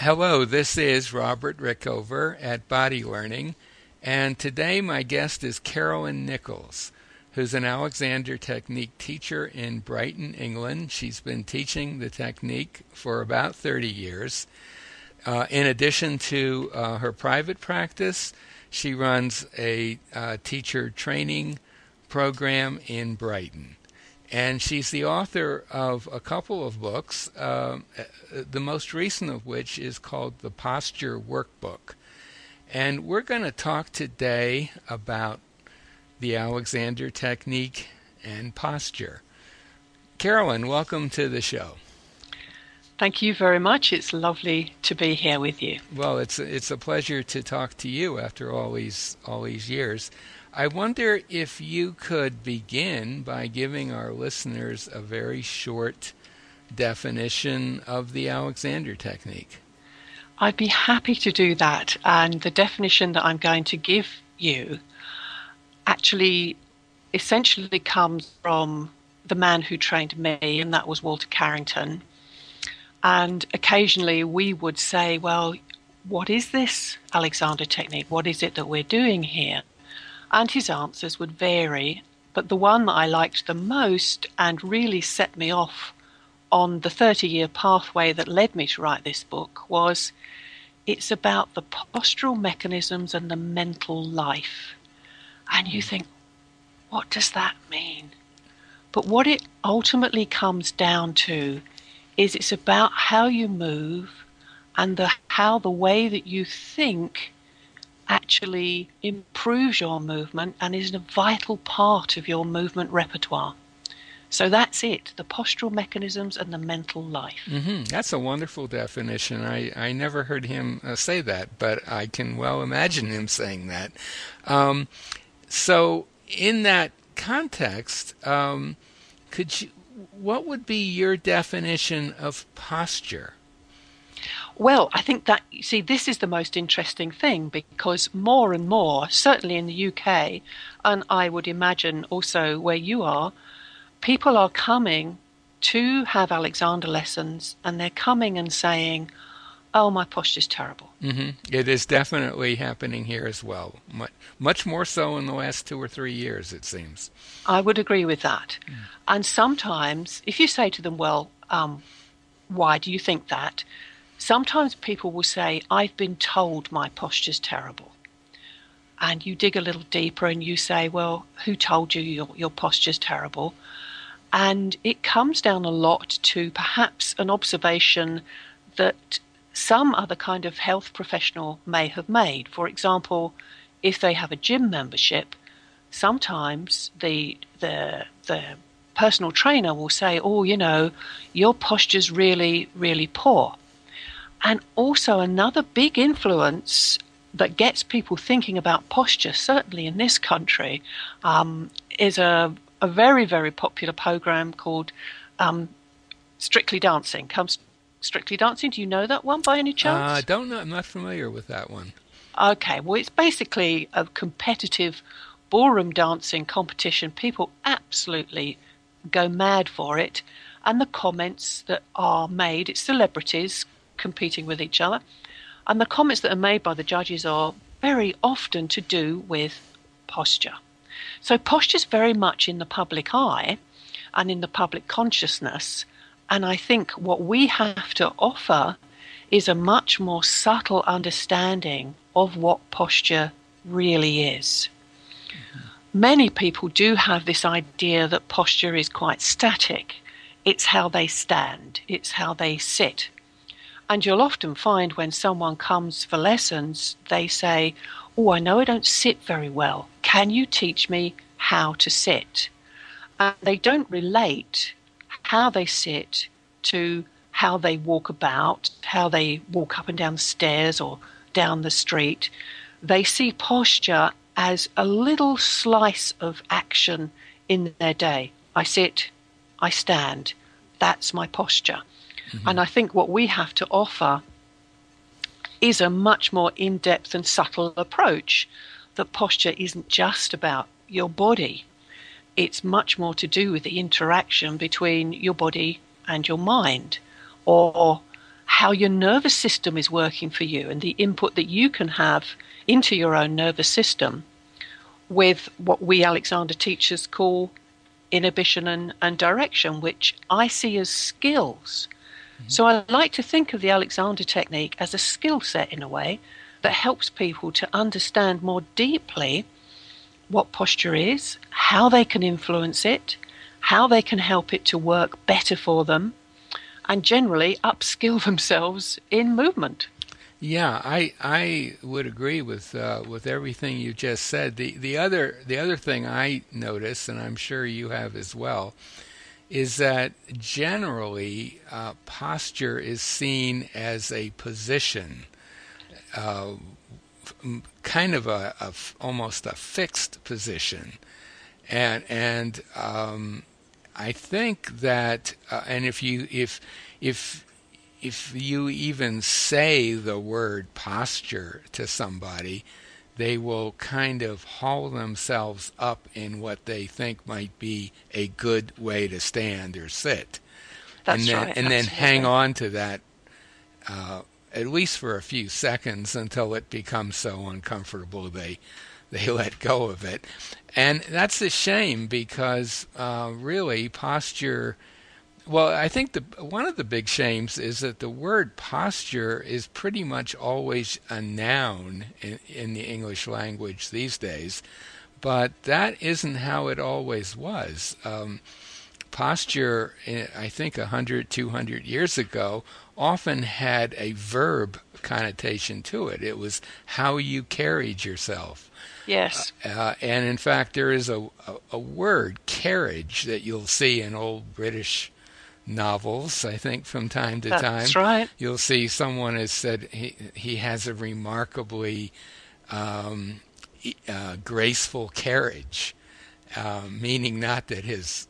Hello, this is Robert Rickover at Body Learning, and today my guest is Carolyn Nicholls, who's an Alexander Technique teacher in Brighton, England. She's been teaching the technique for about 30 years. Uh, in addition to uh, her private practice, she runs a uh, teacher training program in Brighton and she's the author of a couple of books, uh, the most recent of which is called The Posture Workbook. And we're going to talk today about the Alexander technique and posture. Carolyn, welcome to the show. Thank you very much. It's lovely to be here with you. Well, it's it's a pleasure to talk to you after all these all these years. I wonder if you could begin by giving our listeners a very short definition of the Alexander technique. I'd be happy to do that. And the definition that I'm going to give you actually essentially comes from the man who trained me, and that was Walter Carrington. And occasionally we would say, well, what is this Alexander technique? What is it that we're doing here? And his answers would vary. But the one that I liked the most and really set me off on the 30 year pathway that led me to write this book was it's about the postural mechanisms and the mental life. And you hmm. think, what does that mean? But what it ultimately comes down to is it's about how you move and the, how the way that you think actually improves your movement and is a vital part of your movement repertoire. So that's it the postural mechanisms and the mental life. Mm-hmm. That's a wonderful definition. I, I never heard him uh, say that, but I can well imagine him saying that. Um, so, in that context, um, could you, what would be your definition of posture? Well, I think that, you see, this is the most interesting thing because more and more, certainly in the UK, and I would imagine also where you are, people are coming to have Alexander lessons and they're coming and saying, oh, my posture's terrible. Mm-hmm. It is definitely happening here as well. Much, much more so in the last two or three years, it seems. I would agree with that. Mm. And sometimes, if you say to them, well, um, why do you think that? Sometimes people will say, I've been told my posture's terrible. And you dig a little deeper and you say, Well, who told you your, your posture's terrible? And it comes down a lot to perhaps an observation that some other kind of health professional may have made. For example, if they have a gym membership, sometimes the the the personal trainer will say, "Oh, you know, your posture's really really poor." And also, another big influence that gets people thinking about posture, certainly in this country, um, is a, a very, very popular program called um, Strictly Dancing. Comes Strictly Dancing. Do you know that one by any chance? Uh, I don't know. I'm not familiar with that one. Okay. Well, it's basically a competitive ballroom dancing competition. People absolutely go mad for it. And the comments that are made, it's celebrities competing with each other. And the comments that are made by the judges are very often to do with posture. So posture is very much in the public eye and in the public consciousness. And I think what we have to offer is a much more subtle understanding of what posture really is. Mm-hmm. Many people do have this idea that posture is quite static. It's how they stand, it's how they sit, and you'll often find when someone comes for lessons, they say, Oh, I know I don't sit very well. Can you teach me how to sit? And they don't relate how they sit to how they walk about, how they walk up and down the stairs or down the street. They see posture as a little slice of action in their day. I sit, I stand. That's my posture. Mm-hmm. And I think what we have to offer is a much more in depth and subtle approach. That posture isn't just about your body, it's much more to do with the interaction between your body and your mind, or how your nervous system is working for you and the input that you can have into your own nervous system with what we Alexander teachers call inhibition and, and direction, which I see as skills. Mm-hmm. So I like to think of the Alexander technique as a skill set in a way that helps people to understand more deeply what posture is, how they can influence it, how they can help it to work better for them, and generally upskill themselves in movement. Yeah, I I would agree with uh, with everything you just said. The the other the other thing I notice, and I'm sure you have as well, is that generally uh, posture is seen as a position, uh, kind of a, almost a fixed position, and and um, I think that, uh, and if you if if if you even say the word posture to somebody, they will kind of haul themselves up in what they think might be a good way to stand or sit. That's and then, right. And then hang on to that uh, at least for a few seconds until it becomes so uncomfortable they they let go of it. And that's a shame because uh, really posture well, I think the one of the big shames is that the word posture is pretty much always a noun in, in the English language these days, but that isn't how it always was. Um, posture, eh, I think 100, 200 years ago, often had a verb connotation to it. It was how you carried yourself. Yes. Uh, uh, and in fact, there is a, a, a, word, carriage, that you'll see in old British novels, I think, from time to That's time. That's right. You'll see someone has said he, he has a remarkably um, uh, graceful carriage, uh, meaning not that his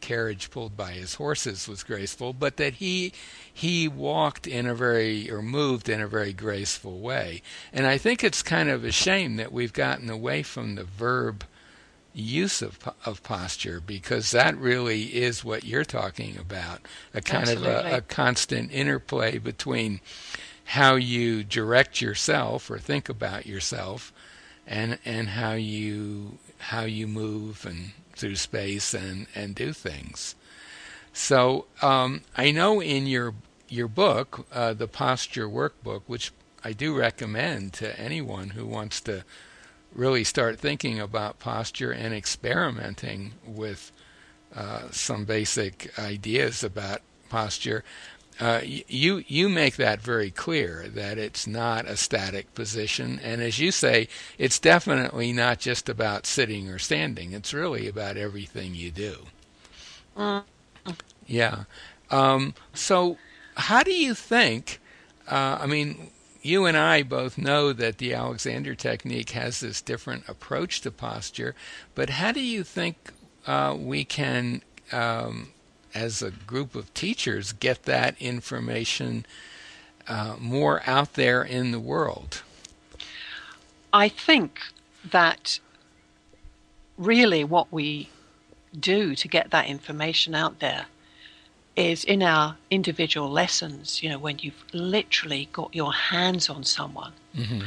carriage pulled by his horses was graceful, but that he he walked in a very or moved in a very graceful way. And I think it's kind of a shame that we've gotten away from the verb use of of posture because that really is what you're talking about a kind Absolutely. of a, a constant interplay between how you direct yourself or think about yourself and and how you how you move and through space and and do things so um, I know in your your book uh, the posture workbook which I do recommend to anyone who wants to really start thinking about posture and experimenting with uh, some basic ideas about posture, uh, you you make that very clear that it's not a static position, and as you say, it's definitely not just about sitting or standing. It's really about everything you do. Mm. Yeah. Um, so, how do you think? Uh, I mean, you and I both know that the Alexander technique has this different approach to posture, but how do you think uh, we can, um, as a group of teachers, get that information uh, more out there in the world? I think that really what we do to get that information out there is in our individual lessons, you know, when you've literally got your hands on someone, mm-hmm.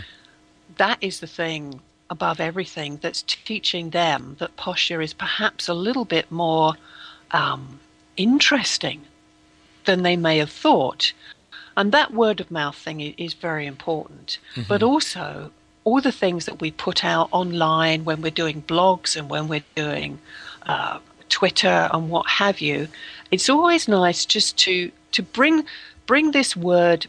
that is the thing above everything that's teaching them that posture is perhaps a little bit more um, interesting than they may have thought. And that word of mouth thing is very important. Mm-hmm. But also, all the things that we put out online when we're doing blogs and when we're doing uh, Twitter and what have you, it's always nice just to to bring bring this word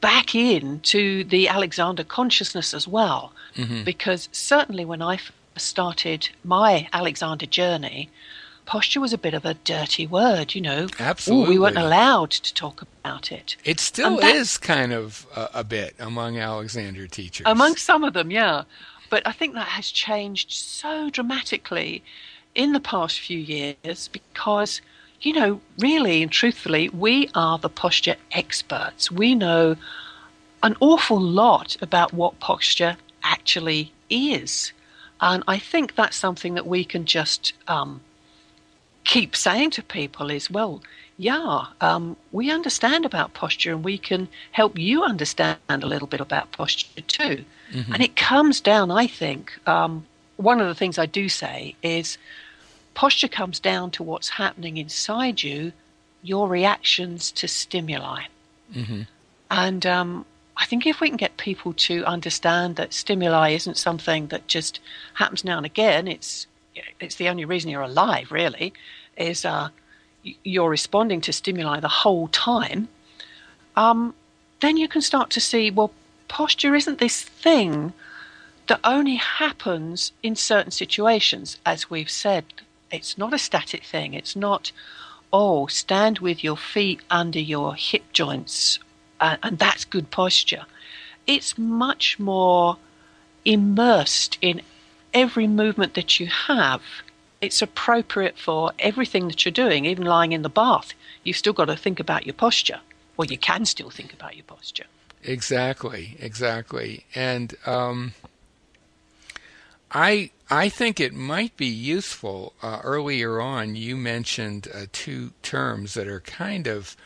back in to the Alexander consciousness as well, mm-hmm. because certainly when I started my Alexander journey, posture was a bit of a dirty word, you know. Absolutely, Ooh, we weren't allowed to talk about it. It still that, is kind of a, a bit among Alexander teachers. Among some of them, yeah. But I think that has changed so dramatically in the past few years because you know, really and truthfully, we are the posture experts. We know an awful lot about what posture actually is. And I think that's something that we can just um, keep saying to people is, well, yeah, um, we understand about posture and we can help you understand a little bit about posture too. Mm-hmm. And it comes down, I think, um, one of the things I do say is posture comes down to what's happening inside you, your reactions to stimuli. Mm-hmm. And um, I think if we can get people to understand that stimuli isn't something that just happens now and again, it's it's the only reason you're alive, really, is uh, you're responding to stimuli the whole time. Um, then you can start to see, well, posture isn't this thing that only happens in certain situations, as we've said. It's not a static thing. It's not, oh, stand with your feet under your hip joints and, and that's good posture. It's much more immersed in every movement that you have. It's appropriate for everything that you're doing, even lying in the bath. You've still got to think about your posture. Well, you can still think about your posture. Exactly, exactly. And um, I I think it might be useful. Uh, earlier on, you mentioned uh, two terms that are kind of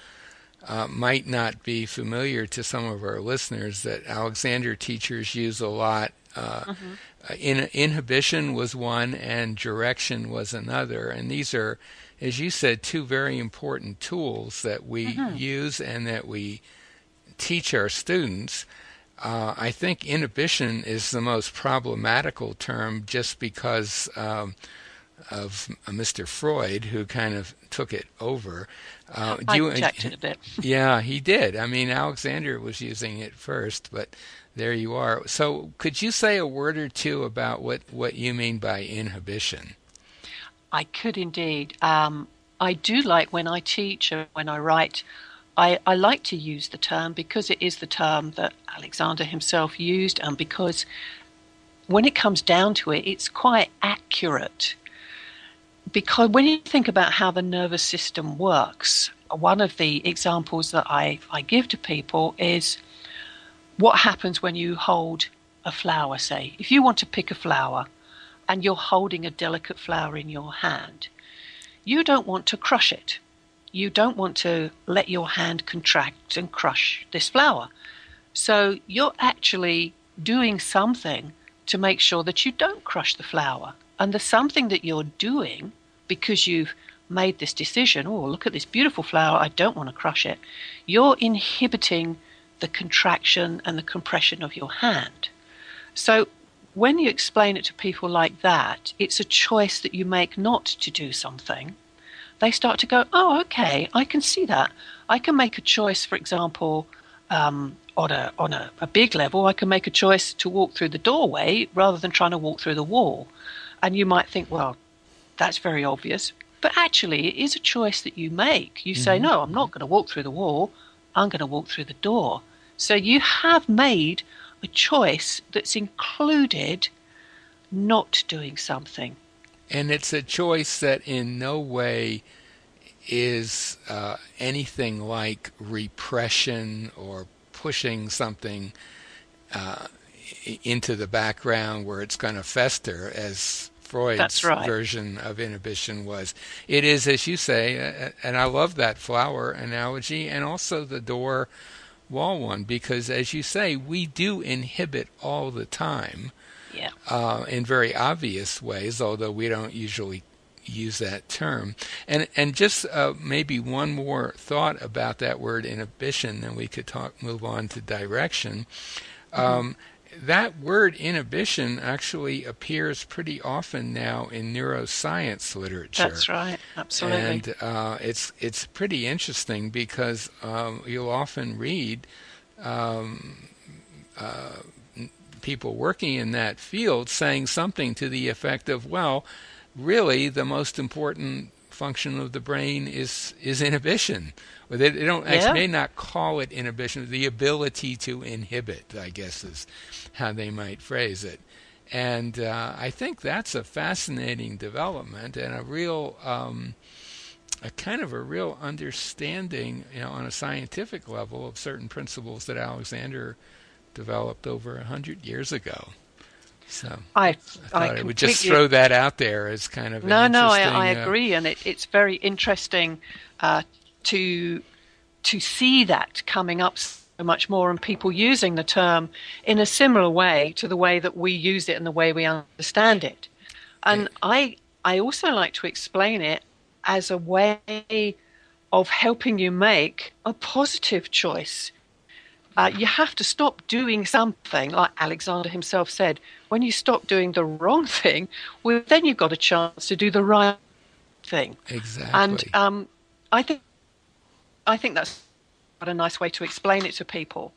uh, might not be familiar to some of our listeners that Alexander teachers use a lot. Uh, mm-hmm. Uh, in, inhibition was one, and direction was another. And these are, as you said, two very important tools that we mm-hmm. use and that we teach our students. Uh, I think inhibition is the most problematical term just because um, of Mr. Freud, who kind of took it over. Uh, I you, a bit. yeah, he did. I mean, Alexander was using it first, but there you are. So, could you say a word or two about what, what you mean by inhibition? I could indeed. Um, I do like when I teach and when I write, I, I like to use the term because it is the term that Alexander himself used, and because when it comes down to it, it's quite accurate because when you think about how the nervous system works, one of the examples that I, I give to people is what happens when you hold a flower, say. If you want to pick a flower and you're holding a delicate flower in your hand, you don't want to crush it. You don't want to let your hand contract and crush this flower. So you're actually doing something to make sure that you don't crush the flower. And the something that you're doing because you've made this decision, oh, look at this beautiful flower, I don't want to crush it, you're inhibiting the contraction and the compression of your hand. So when you explain it to people like that, it's a choice that you make not to do something. They start to go, oh, okay, I can see that. I can make a choice, for example, um, on a on a, a big level. I can make a choice to walk through the doorway rather than trying to walk through the wall. And you might think, well, that's very obvious. But actually, it is a choice that you make. You mm-hmm. say, no, I'm not going to walk through the wall, I'm going to walk through the door. So you have made a choice that's included not doing something. And it's a choice that in no way is uh, anything like repression or pushing something uh, into the background where it's going to fester, as Freud's right. version of inhibition was. It is, as you say, and I love that flower analogy, and also the door wall one, because as you say, we do inhibit all the time. Yeah. Uh, in very obvious ways, although we don't usually use that term. And and just uh, maybe one more thought about that word inhibition, then we could talk move on to direction. Mm-hmm. Um, that word inhibition actually appears pretty often now in neuroscience literature. That's right, absolutely. And uh, it's it's pretty interesting because um, you'll often read um, uh, people working in that field saying something to the effect of, "Well, really, the most important function of the brain is is inhibition." They, they don't yeah. may not call it inhibition. The ability to inhibit, I guess, is how they might phrase it. And uh, I think that's a fascinating development and a real, um, a kind of a real understanding, you know, on a scientific level of certain principles that Alexander developed over a hundred years ago. So I, I thought I, would just throw that out there as kind of no, no. I, I uh, agree, and it, it's very interesting uh, to to see that coming up so much more and people using the term in a similar way to the way that we use it and the way we understand it. And I I also like to explain it as a way of helping you make a positive choice. Uh, you have to stop doing something, like Alexander himself said. When you stop doing the wrong thing, well, then you've got a chance to do the right thing. Exactly. And um, I think I think that's a nice way to explain it to people.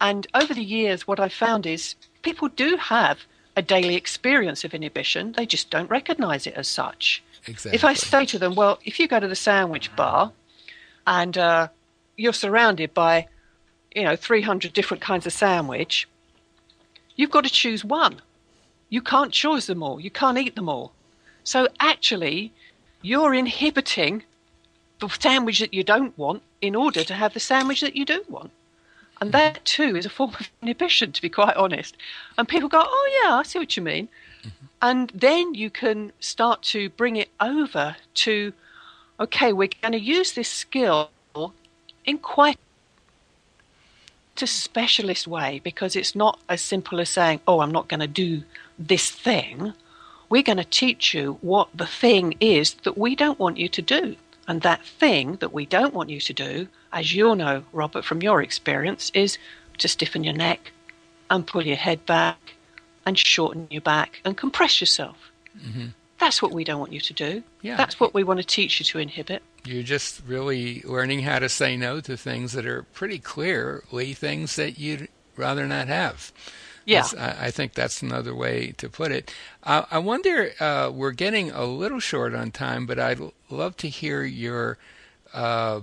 And over the years, what I've found is people do have a daily experience of inhibition. They just don't recognize it as such. exactly. If I say to them, well, if you go to the sandwich bar and uh, you're surrounded by, you know, 300 different kinds of sandwich, you've got to choose one. You can't choose them all. You can't eat them all. So actually, you're inhibiting the sandwich that you don't want in order to have the sandwich that you do want. And that too is a form of inhibition, to be quite honest. And people go, oh, yeah, I see what you mean. Mm-hmm. And then you can start to bring it over to, okay, we're going to use this skill in quite a specialist way because it's not as simple as saying, oh, I'm not going to do this thing. We're going to teach you what the thing is that we don't want you to do. And that thing that we don't want you to do, as you'll know, Robert, from your experience, is to stiffen your neck and pull your head back and shorten your back and compress yourself. Mm-hmm. That's what we don't want you to do. Yeah. That's what we want to teach you to inhibit. You're just really learning how to say no to things that are pretty clearly things that you'd rather not have. Yeah. I, I think that's another way to put it. Uh, I wonder, uh, we're getting a little short on time, but I'd l- love to hear your uh,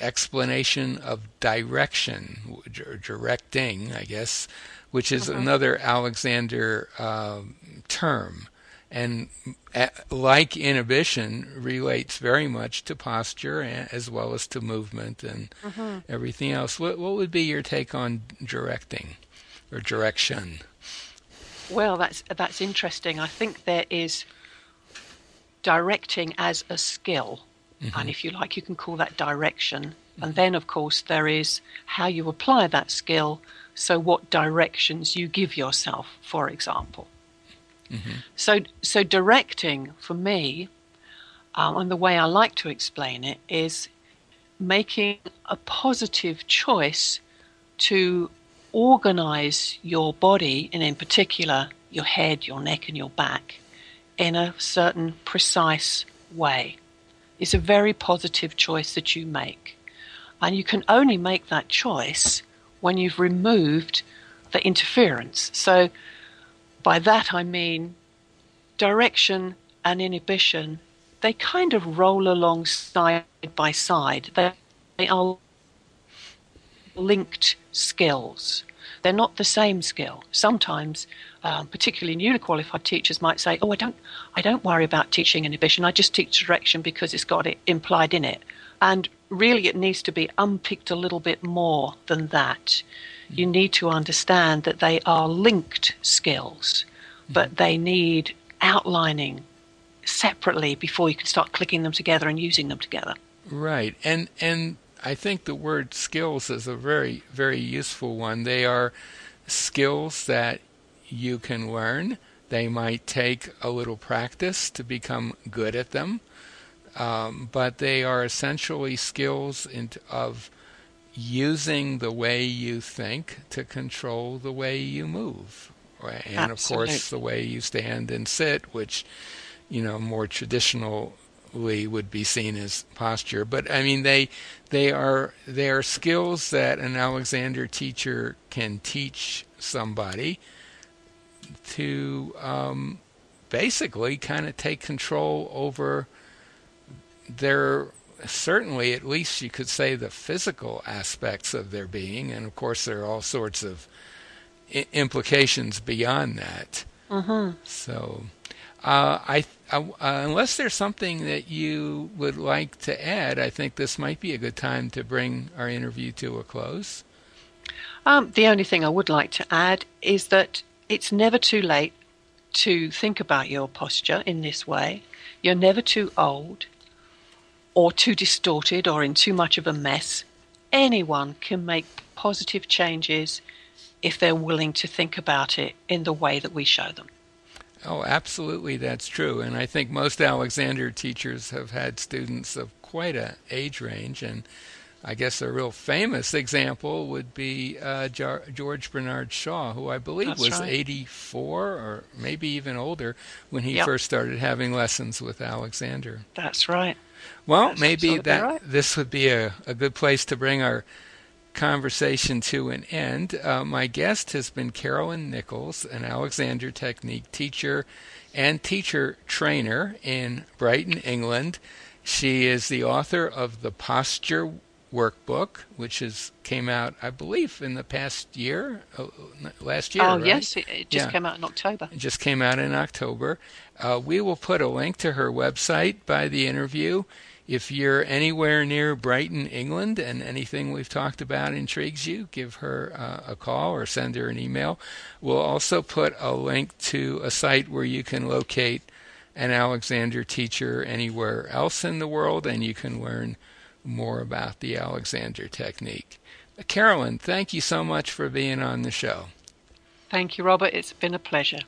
explanation of direction, or directing, I guess, which is another Alexander um term. And uh, like inhibition, relates very much to posture as well as to movement and mm-hmm. everything else. What, what would be your take on directing or direction? Well, that's that's interesting. I think there is directing as a skill, mm-hmm. and if you like, you can call that direction. And mm-hmm. then, of course, there is how you apply that skill. So, what directions you give yourself, for example. So, so directing for me, um, and the way I like to explain it is making a positive choice to organize your body, and in particular your head, your neck, and your back, in a certain precise way. It's a very positive choice that you make. And you can only make that choice when you've removed the interference. So, by that I mean direction and inhibition, they kind of roll along side by side. They, they are linked skills. They're not the same skill. Sometimes, um, particularly newly qualified teachers might say, "Oh, I don't, I don't worry about teaching inhibition. I just teach direction because it's got it implied in it." And really, it needs to be unpicked a little bit more than that. You need to understand that they are linked skills, but they need outlining separately before you can start clicking them together and using them together. Right. And and I think the word skills is a very very useful one. They are skills that you can learn. They might take a little practice to become good at them, um, but they are essentially skills in, of using the way you think to control the way you move, and of course the way you stand and sit, which you know more traditionally would be seen as posture. But I mean they they are they are skills that an Alexander teacher can teach somebody to um, basically kind of take control over their certainly at least you could say the physical aspects of their being and of course there are all sorts of I- implications beyond that Mm-hmm. so uh, I, I uh, unless there's something that you would like to add i think this might be a good time to bring our interview to a close Um, the only thing I would like to add is that it's never too late to think about your posture in this way. You're never too old. Or too distorted or in too much of a mess. Anyone can make positive changes if they're willing to think about it in the way that we show them. Oh, absolutely, that's true. And I think most Alexander teachers have had students of quite a age range. And I guess a real famous example would be uh, George Bernard Shaw, who I believe that's was right. 84 or maybe even older when he Yep. first started having lessons with Alexander. That's right. Well, That's maybe that right. this would be a, a good place to bring our conversation to an end. Uh, my guest has been Carolyn Nicholls, an Alexander Technique teacher and teacher trainer in Brighton, England. She is the author of the Posture Workbook, which has came out, I believe, in the past year, uh, last year. oh, right? yes, it, it just Yeah. came out in October. It just came out in October. Uh, we will put a link to her website by the interview. If you're anywhere near Brighton, England, and anything we've talked about intrigues you, give her uh, a call or send her an email. We'll also put a link to a site where you can locate an Alexander teacher anywhere else in the world, and you can learn more about the Alexander technique. Carolyn, thank you so much for being on the show. Thank you, Robert. It's been a pleasure.